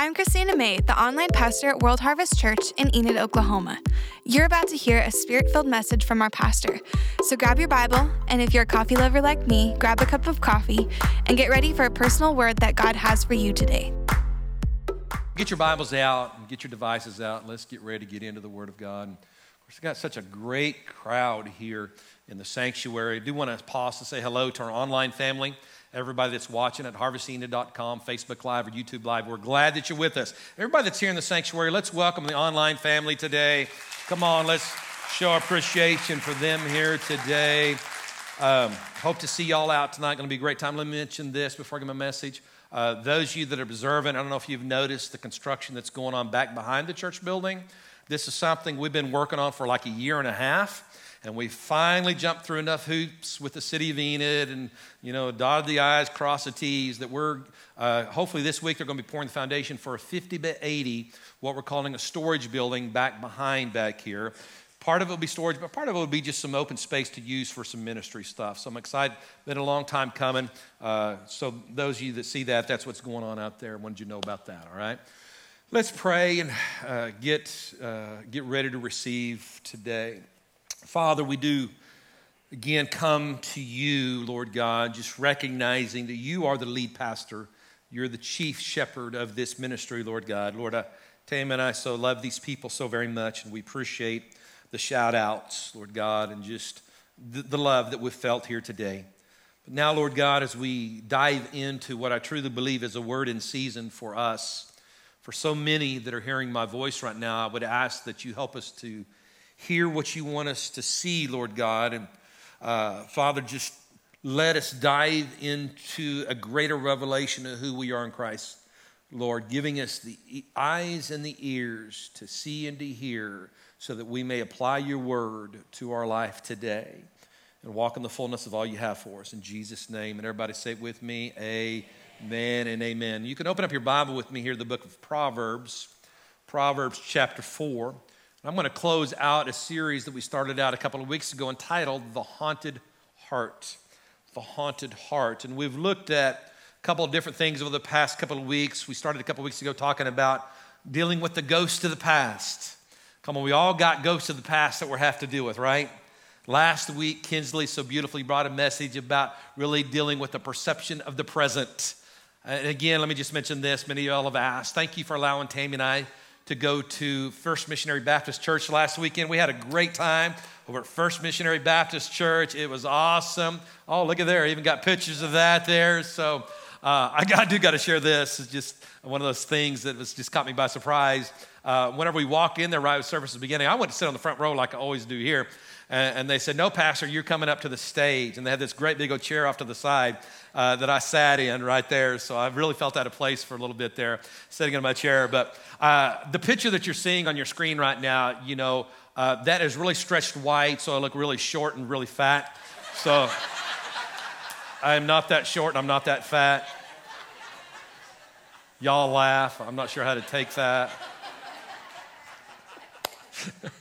I'm Christina May, the online pastor at World Harvest Church in Enid, Oklahoma. You're about to hear a spirit filled message from our pastor. So grab your Bible, and if you're a coffee lover like me, grab a cup of coffee and get ready for a personal word that God has for you today. Get your Bibles out and get your devices out. And let's get ready to get into the Word of God. Of course, we've got such a great crowd here in the sanctuary. I do want to pause to say hello to our online family everybody that's watching at harvestenid.com, Facebook Live, or YouTube Live. We're glad that you're with us. Everybody that's here in the sanctuary, let's welcome the online family today. Come on, let's show appreciation for them here today. Um, hope to see y'all out tonight. Going to be a great time. Let me mention this before I give my message. Uh, those of you that are observant, I don't know if you've noticed the construction that's going on back behind the church building. This is something we've been working on for like a year and a half and we finally jumped through enough hoops with the city of Enid and, you know, dotted the I's, crossed the T's that we're, uh, hopefully this week they're going to be pouring the foundation for a 50 by 80, what we're calling a storage building back behind back here. Part of it will be storage, but part of it will be just some open space to use for some ministry stuff. So I'm excited. Been a long time coming. Uh, so those of you that see that, that's what's going on out there. Wanted you to know about that, all right? Let's pray and uh, get, uh, get ready to receive today. Father, we do again come to you, Lord God, just recognizing that you are the lead pastor. You're the chief shepherd of this ministry, Lord God. Lord, I, Tam and I so love these people so very much, and we appreciate the shout outs, Lord God, and just the, the love that we've felt here today. But now, Lord God, as we dive into what I truly believe is a word in season for us, for so many that are hearing my voice right now, I would ask that you help us to hear what you want us to see, Lord God. And uh, Father, just let us dive into a greater revelation of who we are in Christ, Lord, giving us the eyes and the ears to see and to hear so that we may apply your word to our life today and walk in the fullness of all you have for us. In Jesus' name. And everybody say it with me, Amen and amen. You can open up your Bible with me here, the book of Proverbs, Proverbs chapter 4. I'm going to close out a series that we started out a couple of weeks ago entitled The Haunted Heart. The Haunted Heart. And we've looked at a couple of different things over the past couple of weeks. We started a couple of weeks ago talking about dealing with the ghosts of the past. Come on, we all got ghosts of the past that we have to deal with, right? Last week, Kinsley so beautifully brought a message about really dealing with the perception of the present. And again, let me just mention this. Many of y'all have asked. Thank you for allowing Tammy and I to go to First Missionary Baptist Church last weekend. We had a great time over at First Missionary Baptist Church. It was awesome. Oh, look at there. I even got pictures of that there. So uh, I, got, I do got to share this. It's just one of those things that was just caught me by surprise. Uh, whenever we walk in there right as service beginning, I went to sit on the front row like I always do here. And, and they said, No, Pastor, you're coming up to the stage. And they had this great big old chair off to the side uh, that I sat in right there. So I really felt out of place for a little bit there, sitting in my chair. But uh, the picture that you're seeing on your screen right now, you know, uh, that is really stretched white, so I look really short and really fat. So I'm not that short and I'm not that fat. Y'all laugh. I'm not sure how to take that.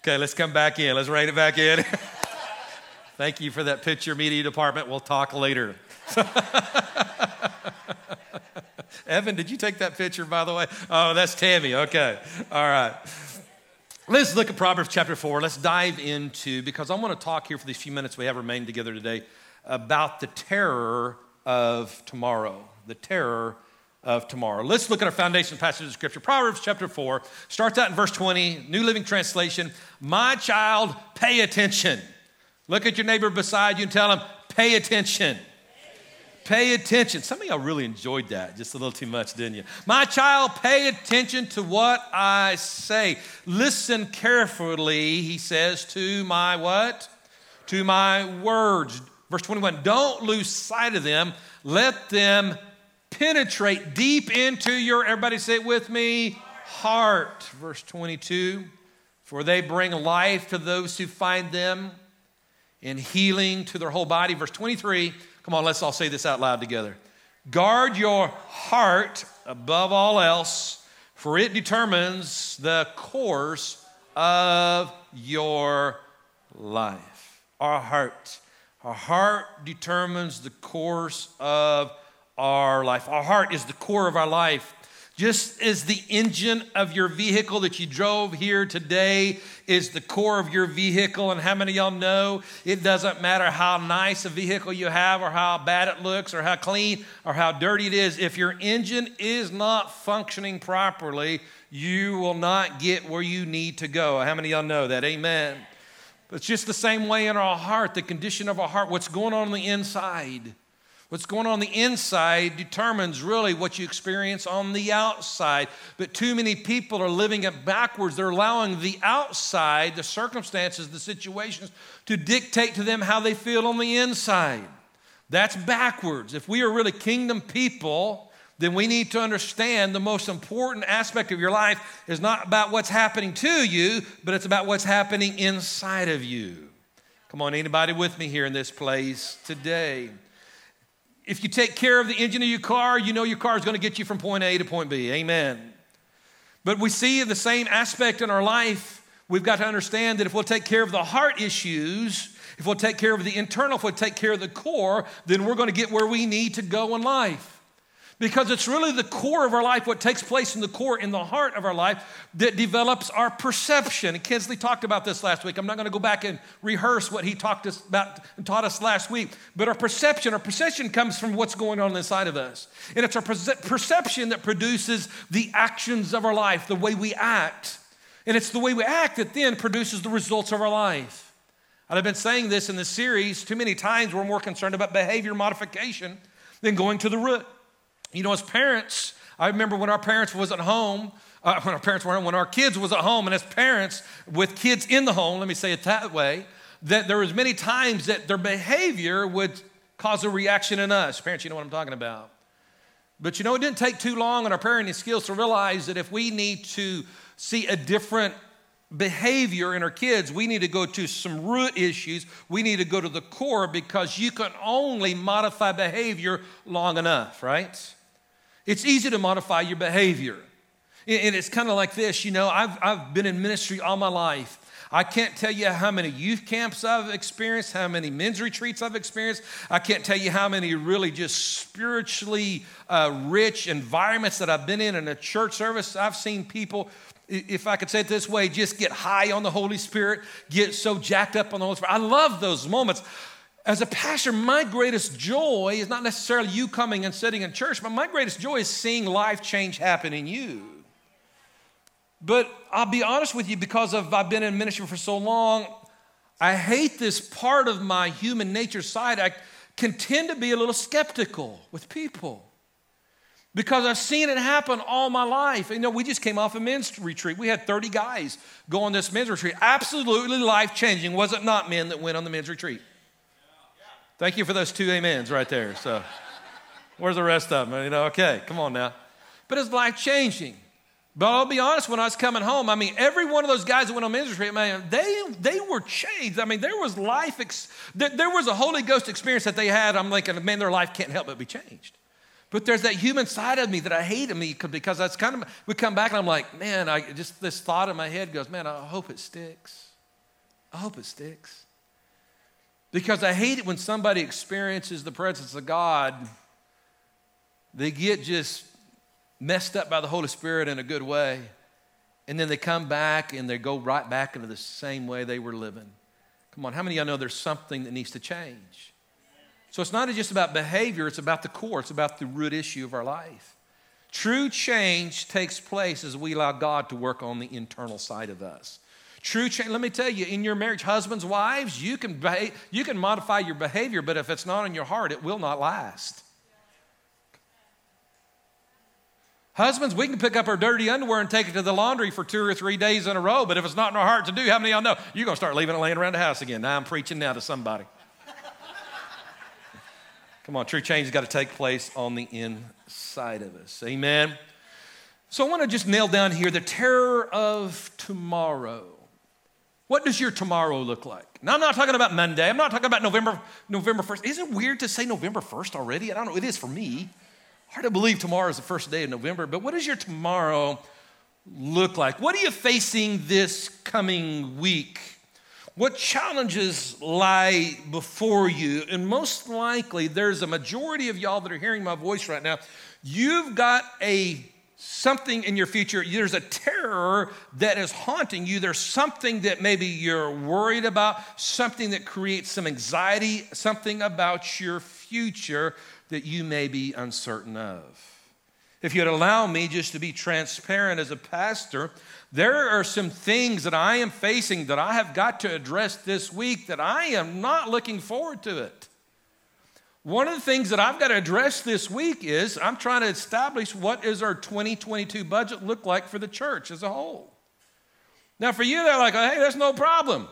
okay, let's come back in. Let's write it back in. Thank you for that picture, media department. We'll talk later. Evan, did you take that picture, by the way? Oh, that's Tammy. Okay. All right. Let's look at Proverbs chapter 4. Let's dive into, because I want to talk here for these few minutes we have remained together today about the terror of tomorrow. The terror of tomorrow. Let's look at our foundation passage of scripture. Proverbs chapter 4 starts out in verse 20, New Living Translation. My child, pay attention. Look at your neighbor beside you and tell him, pay attention. Pay attention. Some of y'all really enjoyed that just a little too much, didn't you? My child, pay attention to what I say. Listen carefully, he says, to my what? To my words. Verse 21 Don't lose sight of them. Let them penetrate deep into your, everybody say it with me, heart. Verse 22 For they bring life to those who find them and healing to their whole body. Verse 23, come on, let's all say this out loud together. Guard your heart above all else, for it determines the course of your life. Our heart. Our heart determines the course of our life. Our heart is the core of our life. Just as the engine of your vehicle that you drove here today is the core of your vehicle, and how many of y'all know it doesn't matter how nice a vehicle you have, or how bad it looks, or how clean, or how dirty it is, if your engine is not functioning properly, you will not get where you need to go. How many of y'all know that? Amen. But it's just the same way in our heart, the condition of our heart, what's going on on the inside. What's going on, the inside determines really what you experience on the outside. But too many people are living it backwards. They're allowing the outside, the circumstances, the situations, to dictate to them how they feel on the inside. That's backwards. If we are really kingdom people, then we need to understand the most important aspect of your life is not about what's happening to you, but it's about what's happening inside of you. Come on, anybody with me here in this place today? If you take care of the engine of your car, you know your car is going to get you from point A to point B. Amen. But we see the same aspect in our life. We've got to understand that if we'll take care of the heart issues, if we'll take care of the internal, if we'll take care of the core, then we're going to get where we need to go in life because it's really the core of our life, what takes place in the core, in the heart of our life, that develops our perception. And Kinsley talked about this last week. I'm not going to go back and rehearse what he talked us about and taught us last week. But our perception, our perception comes from what's going on inside of us. And it's our perception that produces the actions of our life, the way we act. And it's the way we act that then produces the results of our life. And I've been saying this in the series too many times. We're more concerned about behavior modification than going to the root. You know, as parents, I remember when our parents was at home, uh, when our parents were when our kids was at home, and as parents with kids in the home, let me say it that way, that there was many times that their behavior would cause a reaction in us. Parents, you know what I'm talking about. But you know, it didn't take too long in our parenting skills to realize that if we need to see a different behavior in our kids, we need to go to some root issues. We need to go to the core because you can only modify behavior long enough, right? It's easy to modify your behavior. And it's kind of like this you know, I've, I've been in ministry all my life. I can't tell you how many youth camps I've experienced, how many men's retreats I've experienced. I can't tell you how many really just spiritually uh, rich environments that I've been in in a church service. I've seen people, if I could say it this way, just get high on the Holy Spirit, get so jacked up on the Holy Spirit. I love those moments. As a pastor, my greatest joy is not necessarily you coming and sitting in church, but my greatest joy is seeing life change happen in you. But I'll be honest with you, because of I've been in ministry for so long, I hate this part of my human nature side. I can tend to be a little skeptical with people because I've seen it happen all my life. You know, we just came off a men's retreat. We had 30 guys go on this men's retreat. Absolutely life changing. Was it not men that went on the men's retreat? Thank you for those two amens right there. So, where's the rest of them? You know, okay, come on now. But it's life changing. But I'll be honest, when I was coming home, I mean, every one of those guys that went on ministry, man, they, they were changed. I mean, there was life, ex- there, was a Holy Ghost experience that they had. I'm thinking, man, their life can't help but be changed. But there's that human side of me that I hate me because that's kind of, we come back and I'm like, man, I just, this thought in my head goes, man, I hope it sticks. I hope it sticks. Because I hate it when somebody experiences the presence of God, they get just messed up by the Holy Spirit in a good way, and then they come back and they go right back into the same way they were living. Come on, how many of y'all know there's something that needs to change? So it's not just about behavior, it's about the core, it's about the root issue of our life. True change takes place as we allow God to work on the internal side of us. True change, let me tell you, in your marriage, husbands, wives, you can, behave, you can modify your behavior, but if it's not in your heart, it will not last. Husbands, we can pick up our dirty underwear and take it to the laundry for two or three days in a row, but if it's not in our heart to do, how many of y'all know? You're going to start leaving it laying around the house again. Now I'm preaching now to somebody. Come on, true change has got to take place on the inside of us. Amen. So I want to just nail down here the terror of tomorrow. What does your tomorrow look like? Now, I'm not talking about Monday. I'm not talking about November, November 1st. Isn't it weird to say November 1st already? I don't know. It is for me. Hard to believe tomorrow is the first day of November, but what does your tomorrow look like? What are you facing this coming week? what challenges lie before you? And most likely, there's a majority of y'all that are hearing my voice right now. You've got a something in your future. There's a terror that is haunting you. There's something that maybe you're worried about, something that creates some anxiety, something about your future that you may be uncertain of. If you'd allow me just to be transparent as a pastor, there are some things that I am facing that I have got to address this week that I am not looking forward to it. One of the things that I've got to address this week is I'm trying to establish what is our 2022 budget look like for the church as a whole. Now, for you, they're like, hey, that's no problem.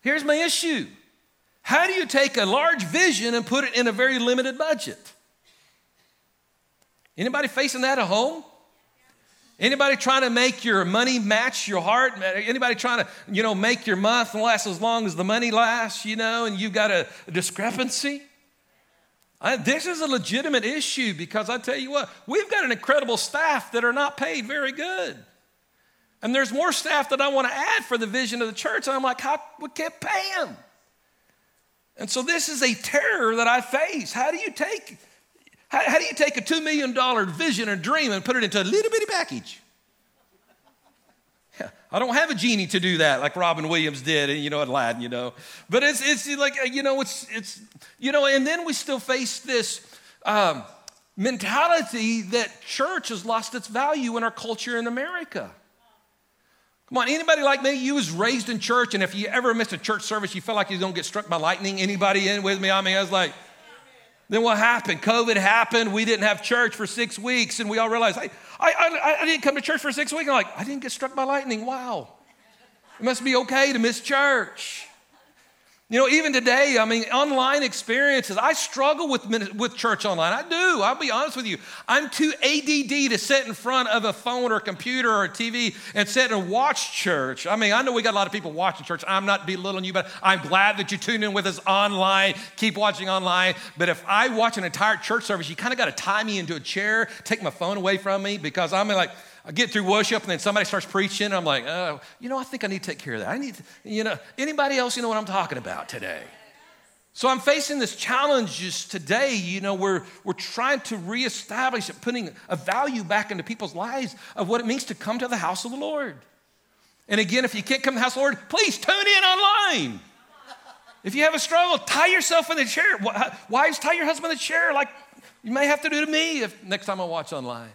Here's my issue. How do you take a large vision and put it in a very limited budget? Anybody facing that at home? Anybody trying to make your money match your heart? Anybody trying to, you know, make your month last as long as the money lasts, you know, and you've got a, a discrepancy? I, this is a legitimate issue because I tell you what, we've got an incredible staff that are not paid very good. And there's more staff that I want to add for the vision of the church. And I'm like, how we can't pay them? And so this is a terror that I face. How do you take, how, how do you take a $2 million vision and dream and put it into a little bitty package? I don't have a genie to do that like Robin Williams did, and you know, Aladdin, you know. But it's, it's like, you know, it's, it's, you know, and then we still face this um, mentality that church has lost its value in our culture in America. Come on, anybody like me, you was raised in church, and if you ever missed a church service, you felt like you're gonna get struck by lightning. Anybody in with me? I mean, I was like, then what happened? COVID happened. We didn't have church for six weeks, and we all realized, I, I, I didn't come to church for six weeks. I'm like, I didn't get struck by lightning. Wow. It must be okay to miss church. You know, even today, I mean, online experiences, I struggle with, with church online. I do. I'll be honest with you. I'm too ADD to sit in front of a phone or a computer or a TV and sit and watch church. I mean, I know we got a lot of people watching church. I'm not belittling you, but I'm glad that you tune in with us online. Keep watching online. But if I watch an entire church service, you kind of got to tie me into a chair, take my phone away from me because I'm like, I get through worship and then somebody starts preaching. And I'm like, oh, you know, I think I need to take care of that. I need, to, you know, anybody else, you know what I'm talking about today? So I'm facing this challenges today. You know, we're, we're trying to reestablish it, putting a value back into people's lives of what it means to come to the house of the Lord. And again, if you can't come to the house of the Lord, please tune in online. If you have a struggle, tie yourself in the chair. Wives, tie your husband in the chair like you may have to do to me if next time I watch online.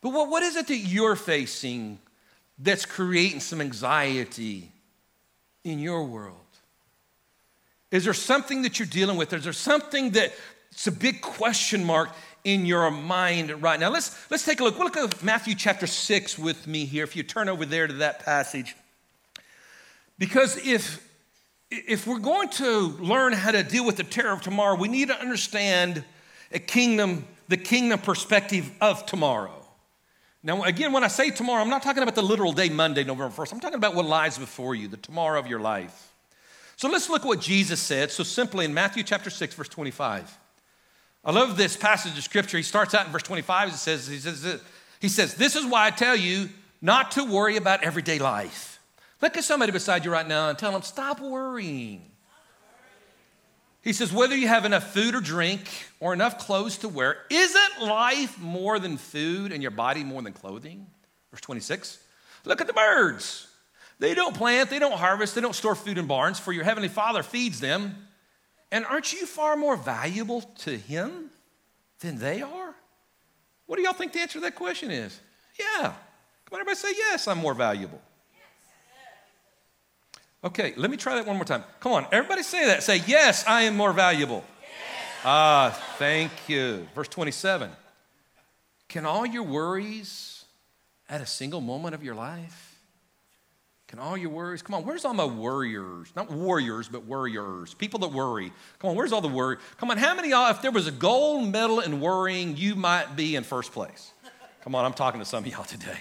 But what, what is it that you're facing that's creating some anxiety in your world? Is there something that you're dealing with? Is there something that's a big question mark in your mind right now? Let's, let's take a look. We'll look at Matthew chapter 6 with me here. If you turn over there to that passage. Because if, if we're going to learn how to deal with the terror of tomorrow, we need to understand a kingdom, the kingdom perspective of tomorrow. Now, again, when I say tomorrow, I'm not talking about the literal day, Monday, November 1st. I'm talking about what lies before you, the tomorrow of your life. So let's look at what Jesus said so simply in Matthew chapter 6, verse 25. I love this passage of scripture. He starts out in verse 25. It says, he says, he says, This is why I tell you not to worry about everyday life. Look at somebody beside you right now and tell them, Stop worrying. He says, whether you have enough food or drink or enough clothes to wear, isn't life more than food and your body more than clothing? Verse 26. Look at the birds. They don't plant, they don't harvest, they don't store food in barns, for your heavenly Father feeds them. And aren't you far more valuable to Him than they are? What do y'all think the answer to that question is? Yeah. Come on, everybody say, yes, I'm more valuable. Okay, let me try that one more time. Come on, everybody say that. Say, Yes, I am more valuable. Yes. Ah, thank you. Verse 27. Can all your worries at a single moment of your life? Can all your worries, come on, where's all my worriers? Not warriors, but worriers. People that worry. Come on, where's all the worry? Come on, how many y'all, if there was a gold medal in worrying, you might be in first place? Come on, I'm talking to some of y'all today.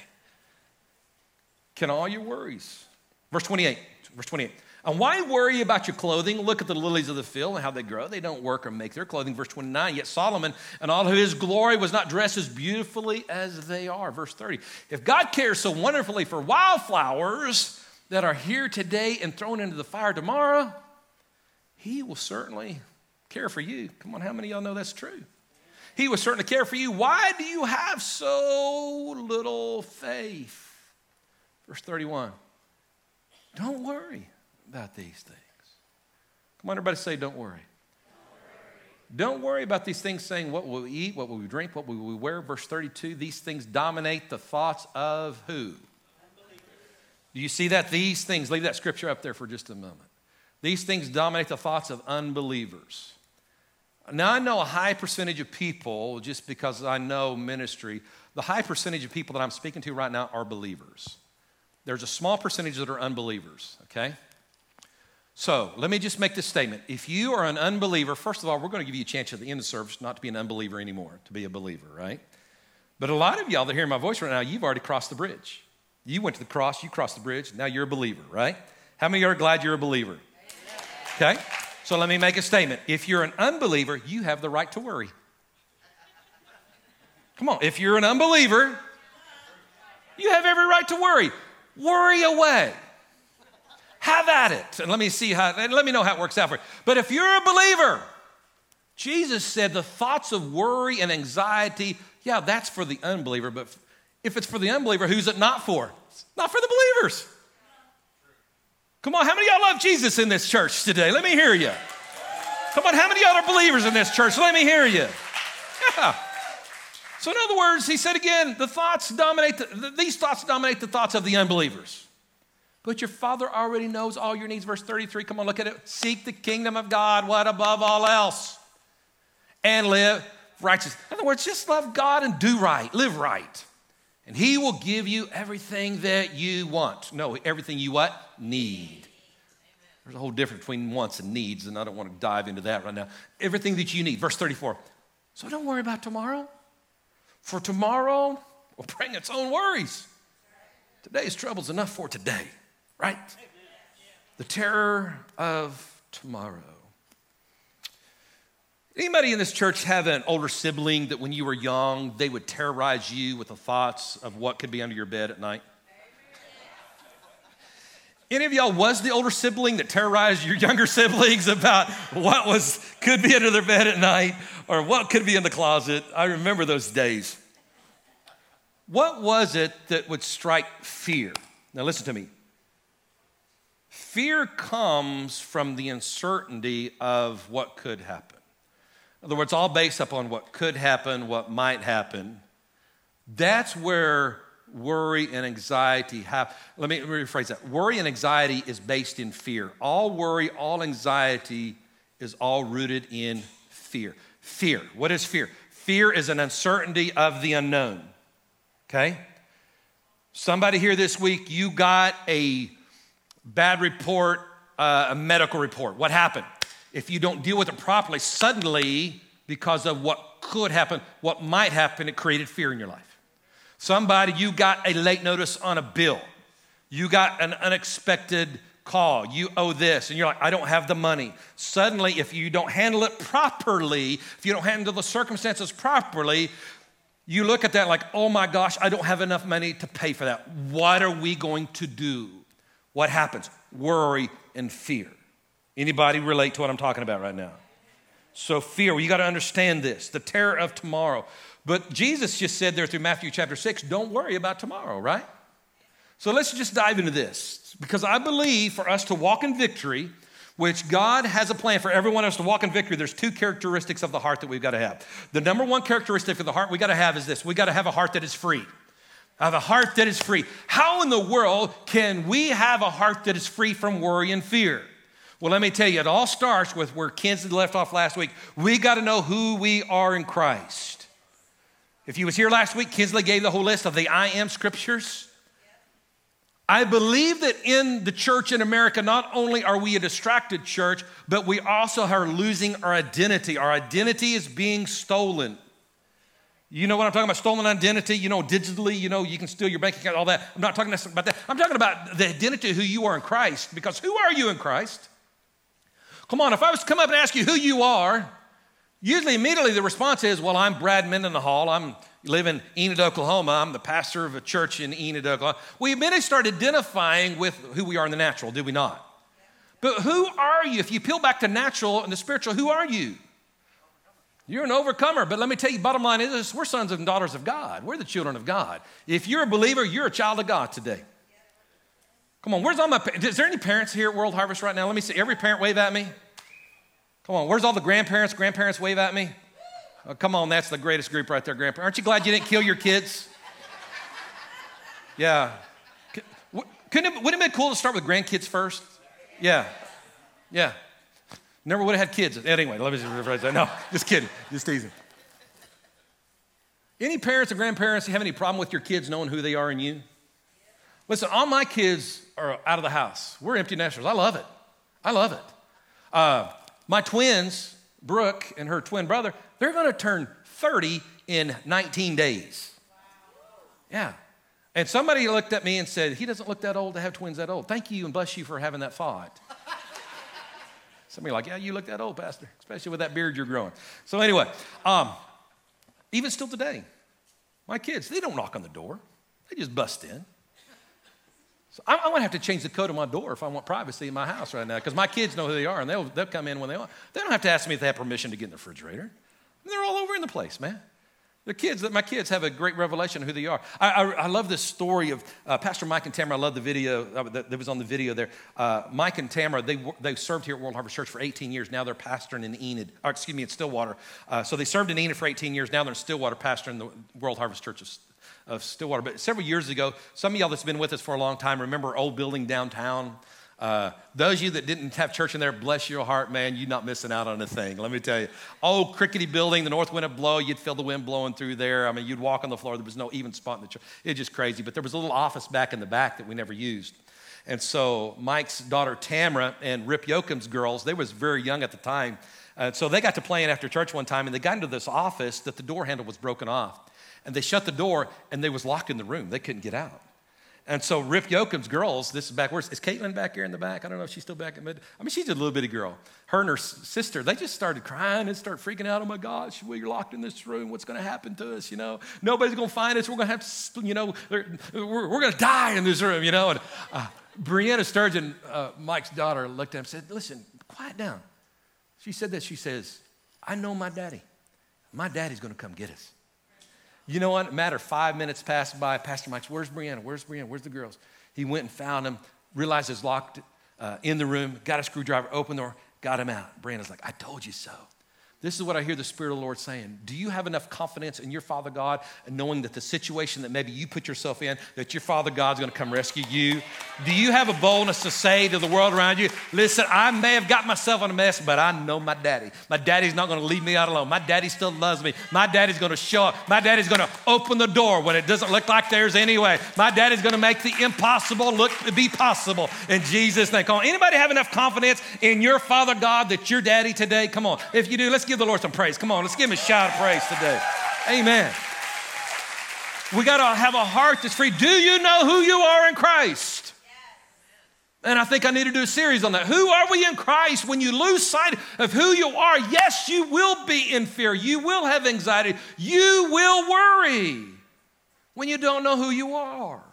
Can all your worries? Verse 28. Verse 28. And why worry about your clothing? Look at the lilies of the field and how they grow. They don't work or make their clothing. Verse 29. Yet Solomon and all of his glory was not dressed as beautifully as they are. Verse 30. If God cares so wonderfully for wildflowers, that are here today and thrown into the fire tomorrow, He will certainly care for you. Come on, how many of y'all know that's true? He will certainly care for you. Why do you have so little faith? Verse 31. Don't worry about these things. Come on, everybody say, don't worry. Don't worry about these things saying, What will we eat? What will we drink? What will we wear? Verse 32 These things dominate the thoughts of who? Do you see that? These things, leave that scripture up there for just a moment. These things dominate the thoughts of unbelievers. Now, I know a high percentage of people, just because I know ministry, the high percentage of people that I'm speaking to right now are believers. There's a small percentage that are unbelievers, okay? So let me just make this statement. If you are an unbeliever, first of all, we're going to give you a chance at the end of the service not to be an unbeliever anymore, to be a believer, right? But a lot of y'all that hear my voice right now, you've already crossed the bridge. You went to the cross, you crossed the bridge, now you're a believer, right? How many are glad you're a believer? Okay? So let me make a statement. If you're an unbeliever, you have the right to worry. Come on, if you're an unbeliever, you have every right to worry. Worry away. Have at it. And let me see how, let me know how it works out for you. But if you're a believer, Jesus said the thoughts of worry and anxiety, yeah, that's for the unbeliever. But if it's for the unbeliever, who's it not for? It's not for the believers. Come on, how many y'all love Jesus in this church today? Let me hear you. Come on, how many y'all are believers in this church? Let me hear you. Yeah. So, in other words, he said again, the thoughts dominate, the, these thoughts dominate the thoughts of the unbelievers. But your Father already knows all your needs. Verse 33, come on, look at it. Seek the kingdom of God, what above all else? And live righteous. In other words, just love God and do right, live right. And He will give you everything that you want. No, everything you what? Need. There's a whole difference between wants and needs, and I don't want to dive into that right now. Everything that you need. Verse 34. So don't worry about tomorrow, for tomorrow will bring its own worries. Today's trouble's enough for today right? The terror of tomorrow. Anybody in this church have an older sibling that when you were young, they would terrorize you with the thoughts of what could be under your bed at night? Any of y'all was the older sibling that terrorized your younger siblings about what was could be under their bed at night or what could be in the closet? I remember those days. What was it that would strike fear? Now listen to me. Fear comes from the uncertainty of what could happen. In other words, all based upon what could happen, what might happen. That's where worry and anxiety have. Let me rephrase that. Worry and anxiety is based in fear. All worry, all anxiety is all rooted in fear. Fear. What is fear? Fear is an uncertainty of the unknown. Okay? Somebody here this week, you got a bad report, uh, a medical report. What happened? If you don't deal with it properly, suddenly, because of what could happen, what might happen, it created fear in your life. Somebody, you got a late notice on a bill. You got an unexpected call. You owe this. And you're like, I don't have the money. Suddenly, if you don't handle it properly, if you don't handle the circumstances properly, you look at that like, oh my gosh, I don't have enough money to pay for that. What are we going to do? what happens? Worry and fear. Anybody relate to what I'm talking about right now? So, fear, well, you got to understand this the terror of tomorrow. But Jesus just said there through Matthew chapter 6, don't worry about tomorrow, right? So, let's just dive into this because I believe for us to walk in victory, which God has a plan for everyone else to walk in victory, there's two characteristics of the heart that we've got to have. The number one characteristic of the heart we got to have is this we got to have a heart that is free have a heart that is free. How in the world can we have a heart that is free from worry and fear? Well, let me tell you, it all starts with where Kinsley left off last week. We got to know who we are in Christ. If you was here last week, Kinsley gave the whole list of the I am scriptures. I believe that in the church in America, not only are we a distracted church, but we also are losing our identity. Our identity is being stolen. You know what I'm talking about? Stolen identity, you know, digitally, you know, you can steal your bank account, all that. I'm not talking about that. I'm talking about the identity of who you are in Christ, because who are you in Christ? Come on, if I was to come up and ask you who you are, Usually, immediately the response is, Well, I'm Brad Mendenhall. I'm live in Enid, Oklahoma. I'm the pastor of a church in Enid, Oklahoma. We immediately start identifying with who we are in the natural, did we not? But who are you? If you peel back to natural and the spiritual, who are you? You're an overcomer. But let me tell you, bottom line is this, we're sons and daughters of God. We're the children of God. If you're a believer, you're a child of God today. Come on, where's all my Is there any parents here at World Harvest right now? Let me see. Every parent wave at me. Come on, where's all the grandparents? Grandparents wave at me. Oh, come on, that's the greatest group right there, grandparents. Aren't you glad you didn't kill your kids? Yeah. Couldn't it, wouldn't it be cool to start with grandkids first? Yeah. Yeah. Never would have had kids. Anyway, let me just rephrase that. No, just kidding. Just teasing. Any parents or grandparents have any problem with your kids knowing who they are and you? Listen, all my kids are out of the house. We're empty nesters. I love it. I love it. Uh, my twins, Brooke and her twin brother, they're going to turn 30 in 19 days. Yeah. And somebody looked at me and said, He doesn't look that old to have twins that old. Thank you and bless you for having that thought. Somebody like, Yeah, you look that old, Pastor, especially with that beard you're growing. So, anyway, um, even still today, my kids, they don't knock on the door, they just bust in. So I'm, I'm going to have to change the code of my door if I want privacy in my house right now because my kids know who they are and they'll, they'll come in when they want. They don't have to ask me if they have permission to get in the refrigerator. They're all over in the place, man. The kids, my kids have a great revelation of who they are. I, I, I love this story of uh, Pastor Mike and Tamara. I love the video uh, that, was on the video there. Uh, Mike and Tamara, they, they served here at World Harvest Church for 18 years. Now they're pastoring in Enid, excuse me, in Stillwater. Uh, so they served in Enid for 18 years. Now they're in Stillwater, pastoring the World Harvest Church of, Stillwater. But several years ago, some of y'all that's been with us for a long time remember old building downtown. Uh, those of you that didn't have church in there, bless your heart, man, you're not missing out on a thing. Let me tell you. Old crickety building, the north wind would blow, you'd feel the wind blowing through there. I mean, you'd walk on the floor, there was no even spot in the church. It's just crazy. But there was a little office back in the back that we never used. And so Mike's daughter Tamara and Rip Yoakum's girls, they was very young at the time. Uh, so they got to playing after church one time, and they got into this office that the door handle was broken off. And they shut the door, and they was locked in the room. They couldn't get out. And so Rip Yoakum's girls, this is back, where's, is Caitlin back here in the back? I don't know if she's still back in mid. I mean, she's a little bitty girl. Her and her sister, they just started crying and started freaking out. Oh my gosh, we're locked in this room. What's going to happen to us? You know, nobody's going to find us. We're going to have to, you know, we're, we're going to die in this room, you know. And uh, Brianna Sturgeon, uh, Mike's daughter, looked at him and said, listen, quiet down. She said that. She says, I know my daddy. My daddy's going to come get us. You know what? Matter five minutes passed by. Pastor Mike's, where's Brianna? Where's Brianna? Where's the girls? He went and found them, realized it's locked uh, in the room, got a screwdriver, opened the door, got him out. Brianna's like, I told you so. This is what I hear the Spirit of the Lord saying. Do you have enough confidence in your Father God knowing that the situation that maybe you put yourself in, that your Father God's going to come rescue you? Do you have a boldness to say to the world around you, listen, I may have got myself in a mess, but I know my daddy. My daddy's not going to leave me out alone. My daddy still loves me. My daddy's going to show up. My daddy's going to open the door when it doesn't look like there's any way. My daddy's going to make the impossible look to be possible in Jesus' name. Come on. Anybody have enough confidence in your Father God that your daddy today? Come on. If you do, let's give the Lord some praise. Come on, let's give him a shout of praise today. Amen. We got to have a heart that's free. Do you know who you are in Christ? And I think I need to do a series on that. Who are we in Christ? When you lose sight of who you are, yes, you will be in fear. You will have anxiety. You will worry when you don't know who you are.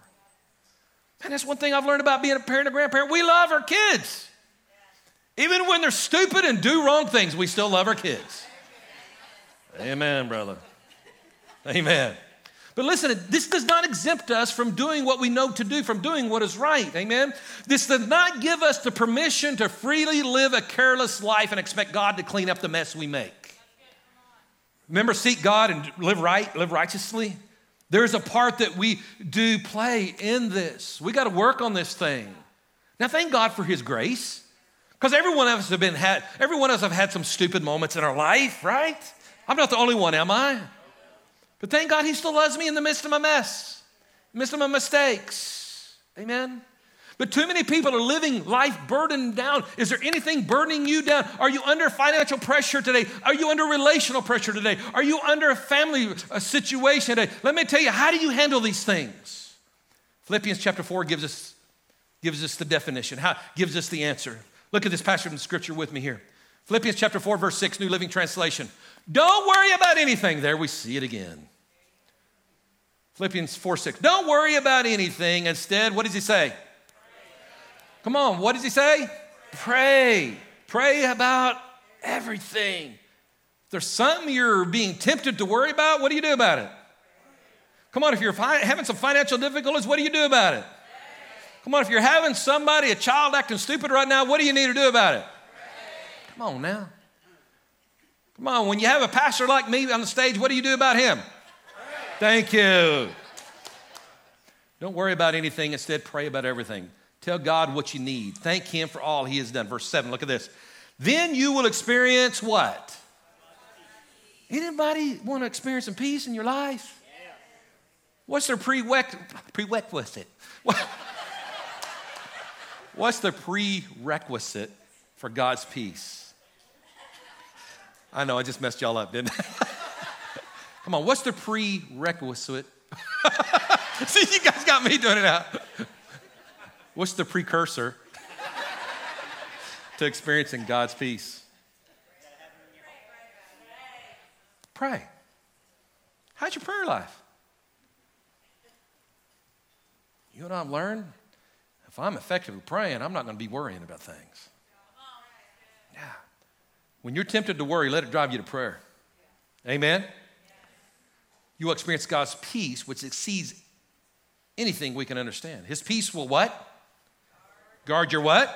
And that's one thing I've learned about being a parent and grandparent. We love our kids. Even when they're stupid and do wrong things, we still love our kids. Amen, brother. Amen. But listen, this does not exempt us from doing what we know to do, from doing what is right. Amen. This does not give us the permission to freely live a careless life and expect God to clean up the mess we make. Remember, seek God and live right, live righteously. There's a part that we do play in this. We got to work on this thing. Now, thank God for His grace. Because every one of us have been had, every one of us have had some stupid moments in our life, right? I'm not the only one, am I? But thank God he still loves me in the midst of my mess, in the midst of my mistakes. Amen. But too many people are living life burdened down. Is there anything burdening you down? Are you under financial pressure today? Are you under relational pressure today? Are you under a family situation today? Let me tell you, how do you handle these things? Philippians chapter 4 gives us, gives us the definition, how, gives us the answer. Look at this passage in scripture with me here. Philippians chapter 4, verse 6, New Living Translation. Don't worry about anything. There we see it again. Philippians 4, 6. Don't worry about anything. Instead, what does he say? Come on, what does he say? Pray. Pray about everything. If there's something you're being tempted to worry about, what do you do about it? Come on, if you're fi- having some financial difficulties, what do you do about it? Come on, if you're having somebody, a child acting stupid right now, what do you need to do about it? Come on now. Come on, when you have a pastor like me on the stage, what do you do about him? Thank you. Don't worry about anything, instead, pray about everything. Tell God what you need. Thank Him for all He has done. Verse 7, look at this. Then you will experience what? Anybody want to experience some peace in your life? What's their prerequisite? What's the prerequisite for God's peace? I know I just messed y'all up, didn't I? Come on, what's the prerequisite? See, you guys got me doing it now. What's the precursor to experiencing God's peace? Pray. How's your prayer life? You know what I've learned? If I'm effective at praying, I'm not going to be worrying about things. Yeah. When you're tempted to worry, let it drive you to prayer. Amen? You will experience God's peace, which exceeds anything we can understand. His peace will what? Guard your what?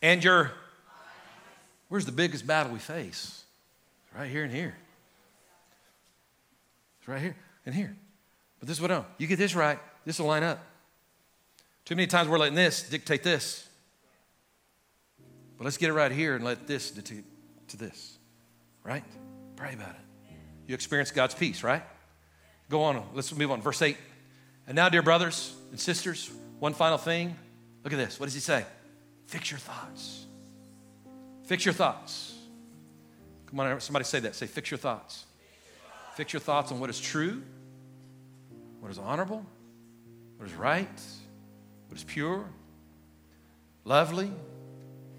And your. Where's the biggest battle we face? It's right here and here. It's right here and here. But this is what I know. You get this right, this will line up. Too many times we're letting this dictate this. But let's get it right here and let this dictate to this. Right? Pray about it. You experience God's peace, right? Go on. Let's move on. Verse 8. And now, dear brothers and sisters, one final thing. Look at this. What does he say? Fix your thoughts. Fix your thoughts. Come on, somebody say that. Say, fix your thoughts. Fix your thoughts on what is true, what is honorable, what is right, what is pure, lovely,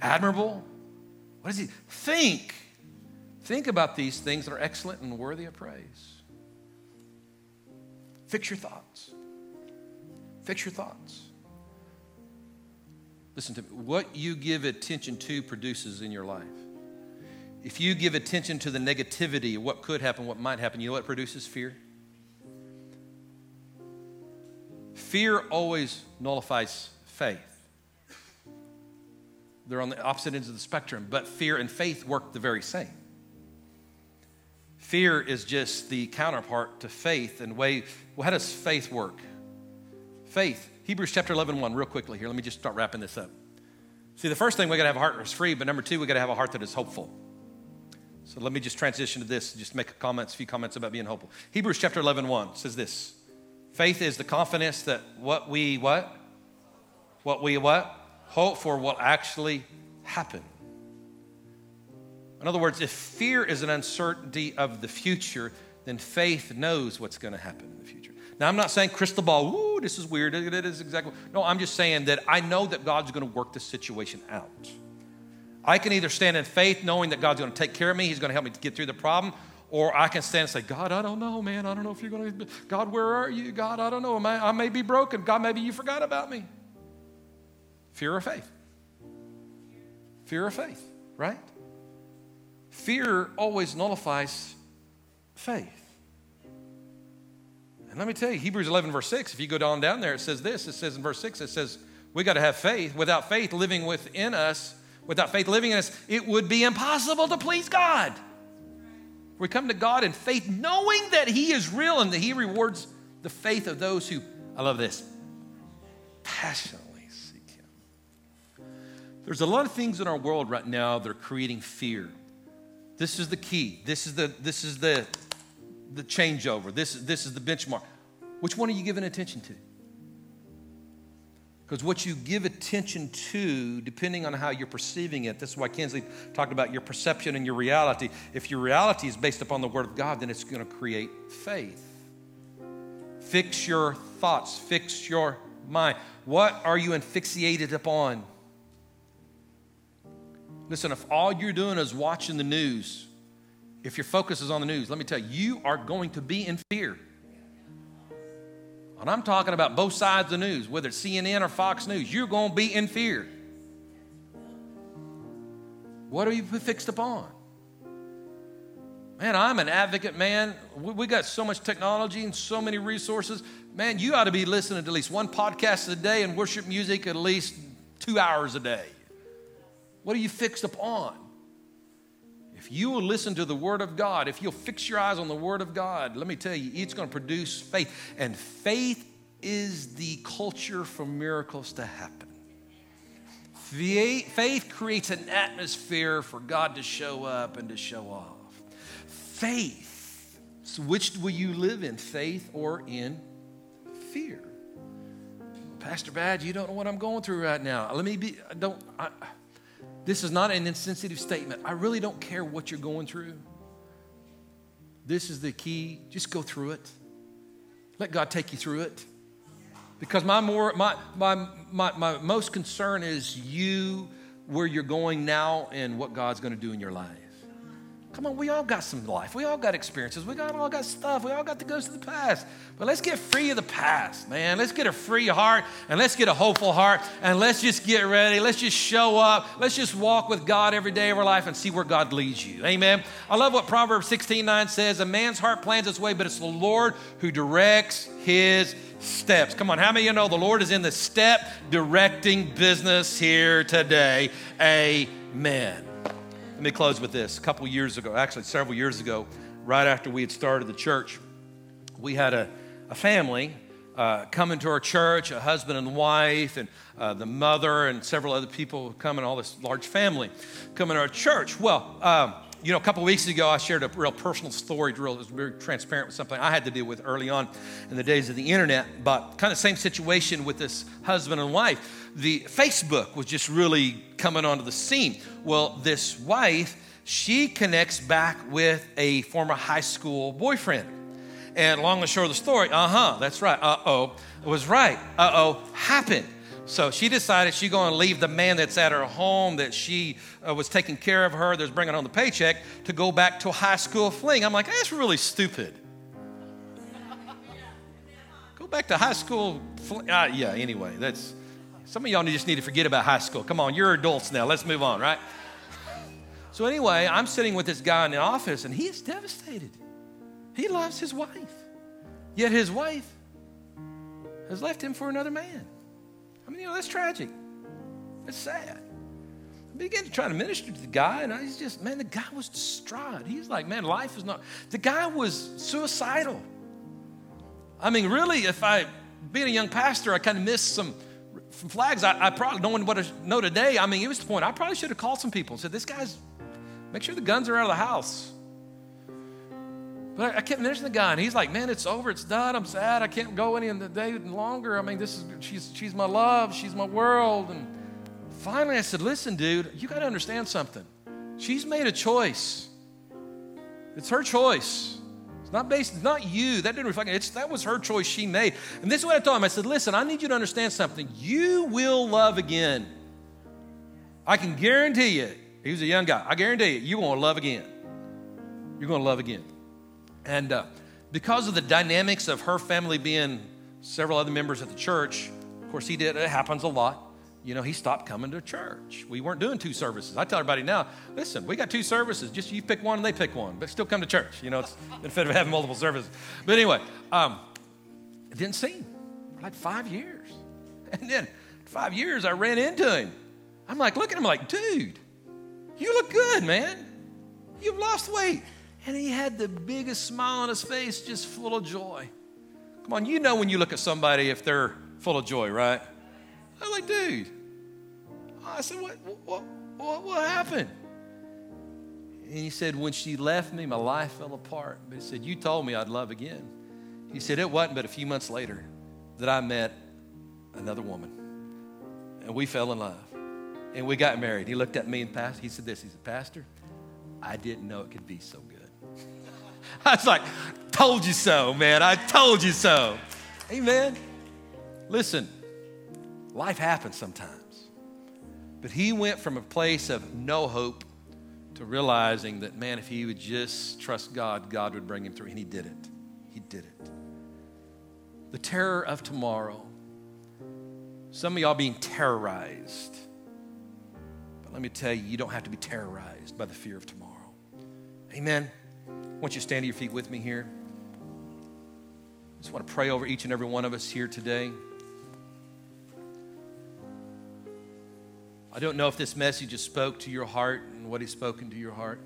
admirable. What does he think? Think about these things that are excellent and worthy of praise. Fix your thoughts. Fix your thoughts. Listen to me. What you give attention to produces in your life. If you give attention to the negativity what could happen, what might happen, you know what produces fear? Fear always nullifies faith. They're on the opposite ends of the spectrum, but fear and faith work the very same. Fear is just the counterpart to faith and way. Well, how does faith work? Faith, Hebrews chapter 11, 1, real quickly here. Let me just start wrapping this up. See, the first thing we got to have a heart that's free, but number two, we got to have a heart that is hopeful. So let me just transition to this, just make a comments, a few comments about being hopeful. Hebrews chapter 11, 1 says this. Faith is the confidence that what we what? What we what? Hope for will actually happen. In other words, if fear is an uncertainty of the future, then faith knows what's going to happen in the future. Now, I'm not saying crystal ball, ooh, this is weird. It is exactly. No, I'm just saying that I know that God's going to work this situation out. I can either stand in faith knowing that God's going to take care of me, He's going to help me to get through the problem, or I can stand and say, God, I don't know, man. I don't know if you're going to, God, where are you? God, I don't know. I, may be broken. God, maybe you forgot about me. Fear of faith? Fear of faith, right? Fear always nullifies faith. And let me tell you, Hebrews 11, verse 6, if you go down down there, it says this. It says in verse 6, it says, we got to have faith. Without faith living within us, without faith living in us, it would be impossible to please God. We come to God in faith, knowing that He is real and that He rewards the faith of those who, I love this, passionately seek Him. There's a lot of things in our world right now that are creating fear. This is the key. This is the, this is the, the changeover. This, this is the benchmark. Which one are you giving attention to? Because what you give attention to, depending on how you're perceiving it, this is why Kinsley talked about your perception and your reality. If your reality is based upon the Word of God, then it's going to create faith. Fix your thoughts, fix your mind. What are you asphyxiated upon? Listen, if all you're doing is watching the news, if your focus is on the news, let me tell you, you are going to be in fear. And I'm talking about both sides of the news, whether it's CNN or Fox News, you're going to be in fear. What are you fixed upon? Man, I'm an advocate, man. We got so much technology and so many resources. Man, you ought to be listening to at least one podcast a day and worship music at least two hours a day. What are you fixed upon? If you will listen to the Word of God, if you'll fix your eyes on the Word of God, let me tell you, it's going to produce faith. And faith is the culture for miracles to happen. Faith creates an atmosphere for God to show up and to show off. Faith. So, which will you live in, faith or in fear? Pastor Bad, you don't know what I'm going through right now. Let me be, I don't, this is not an insensitive statement. I really don't care what you're going through. This is the key. Just go through it. Let God take you through it. Because my more my my my, my most concern is you where you're going now and what God's going to do in your life. Come on, we all got some life. We all got experiences. We got all got stuff. We all got to go to the past. But let's get free of the past, man. Let's get a free heart and let's get a hopeful heart and let's just get ready. Let's just show up. Let's just walk with God every day of our life and see where God leads you. Amen. I love what Proverbs 16 9 says A man's heart plans its way, but it's the Lord who directs his steps. Come on, how many of you know the Lord is in the step directing business here today? Amen. Let me close with this. A couple years ago, actually several years ago, right after we had started the church, we had a, a family uh, come into our church, a husband and wife, and uh, the mother, and several other people coming, all this large family coming to our church. Well, um, you know, a couple weeks ago, I shared a real personal story, real, was very transparent with something I had to deal with early on in the days of the internet, but kind of same situation with this husband and wife. The Facebook was just really coming onto the scene. Well, this wife, she connects back with a former high school boyfriend. And long and short of the story, uh huh, that's right, uh oh, it was right, uh oh, happened. So she decided she's going to leave the man that's at her home that she uh, was taking care of her, that's bringing home the paycheck, to go back to a high school fling. I'm like, that's really stupid. go back to high school fling. Uh, yeah, anyway, that's some of y'all just need to forget about high school. Come on, you're adults now. Let's move on, right? So, anyway, I'm sitting with this guy in the office and he is devastated. He loves his wife, yet his wife has left him for another man. I mean, you know, that's tragic. It's sad. I began to try to minister to the guy, and I was just, man, the guy was distraught. He's like, man, life is not, the guy was suicidal. I mean, really, if I, being a young pastor, I kind of missed some, some flags. I, I probably, knowing what I know today, I mean, it was the point, I probably should have called some people and said, this guy's, make sure the guns are out of the house. But I kept mentioning the guy, and he's like, "Man, it's over. It's done. I'm sad. I can't go any the day longer. I mean, this is she's she's my love. She's my world." And finally, I said, "Listen, dude, you got to understand something. She's made a choice. It's her choice. It's not based. It's not you. That didn't reflect. It's that was her choice she made. And this is what I told him. I said, "Listen, I need you to understand something. You will love again. I can guarantee you." He was a young guy. I guarantee you, you want to love again. You're going to love again. And uh, because of the dynamics of her family being several other members of the church, of course, he did, it happens a lot. You know, he stopped coming to church. We weren't doing two services. I tell everybody now, listen, we got two services. Just you pick one and they pick one, but still come to church. You know, it's instead of having multiple services. But anyway, um, it didn't see him for like five years. And then five years, I ran into him. I'm like, look at him like, dude, you look good, man. You've lost weight. And he had the biggest smile on his face, just full of joy. Come on, you know when you look at somebody if they're full of joy, right? I'm like, dude. I said, what, what, what, what happened? And he said, when she left me, my life fell apart. But he said, you told me I'd love again. He said, it wasn't but a few months later that I met another woman. And we fell in love. And we got married. He looked at me and passed. He said this. He said, Pastor, I didn't know it could be so good. I was like, told you so, man. I told you so. Amen. Listen, life happens sometimes. But he went from a place of no hope to realizing that, man, if he would just trust God, God would bring him through. And he did it. He did it. The terror of tomorrow. Some of y'all being terrorized. But let me tell you, you don't have to be terrorized by the fear of tomorrow. Amen. Want you to stand to your feet with me here. I just want to pray over each and every one of us here today. I don't know if this message just spoke to your heart and what He's spoken to your heart.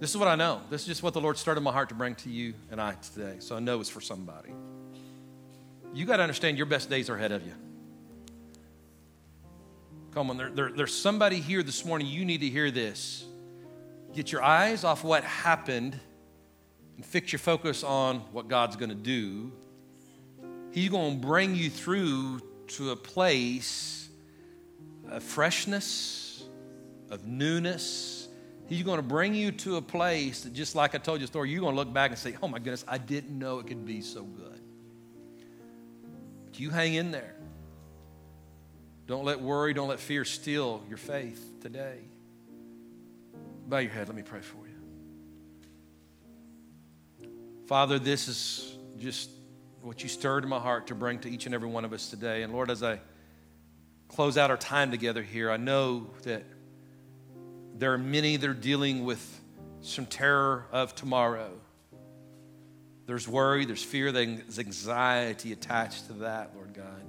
This is what I know. This is just what the Lord started my heart to bring to you and I today. So I know it's for somebody. You got to understand your best days are ahead of you. Come on, there, there, there's somebody here this morning. You need to hear this. Get your eyes off what happened and fix your focus on what God's going to do. He's going to bring you through to a place of freshness, of newness. He's going to bring you to a place that, just like I told you a story, you're going to look back and say, oh my goodness, I didn't know it could be so good. But you hang in there. Don't let worry, don't let fear steal your faith today. Bow your head, let me pray for you. Father, this is just what you stirred in my heart to bring to each and every one of us today. And Lord, as I close out our time together here, I know that there are many that are dealing with some terror of tomorrow. There's worry, there's fear, there's anxiety attached to that, Lord God.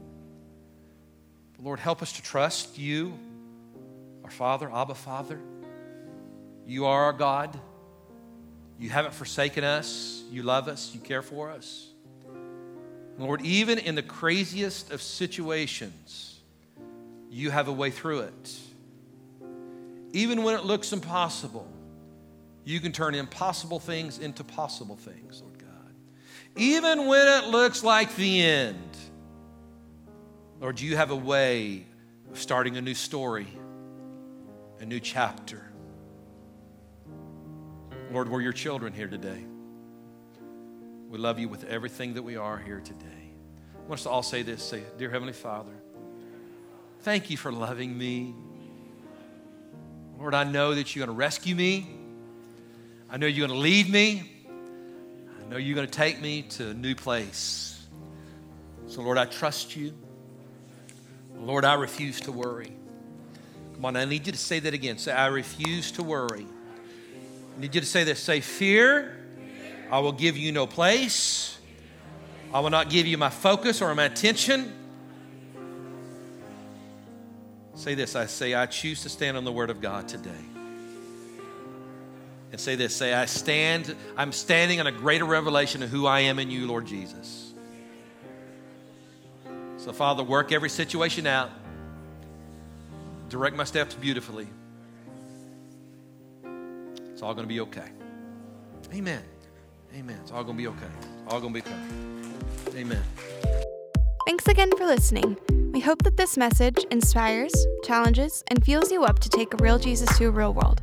But Lord, help us to trust you, our Father, Abba Father. You are our God. You haven't forsaken us. You love us. You care for us. Lord, even in the craziest of situations, you have a way through it. Even when it looks impossible, you can turn impossible things into possible things, Lord God. Even when it looks like the end, Lord, you have a way of starting a new story, a new chapter. Lord, we're your children here today. We love you with everything that we are here today. I want us to all say this say, Dear Heavenly Father, thank you for loving me. Lord, I know that you're going to rescue me. I know you're going to lead me. I know you're going to take me to a new place. So, Lord, I trust you. Lord, I refuse to worry. Come on, I need you to say that again. Say, I refuse to worry. I need you to say this. Say, fear I will give you no place. I will not give you my focus or my attention. Say this I say, I choose to stand on the Word of God today. And say this say, I stand, I'm standing on a greater revelation of who I am in you, Lord Jesus. So, Father, work every situation out, direct my steps beautifully. It's all going to be okay. Amen. Amen. It's all going to be okay. All going to be okay. Amen. Thanks again for listening. We hope that this message inspires, challenges, and fuels you up to take a real Jesus to a real world.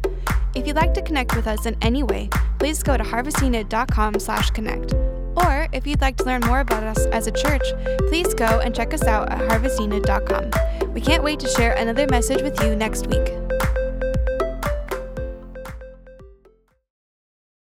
If you'd like to connect with us in any way, please go to harvestina.com slash connect. Or if you'd like to learn more about us as a church, please go and check us out at harvestina.com. We can't wait to share another message with you next week.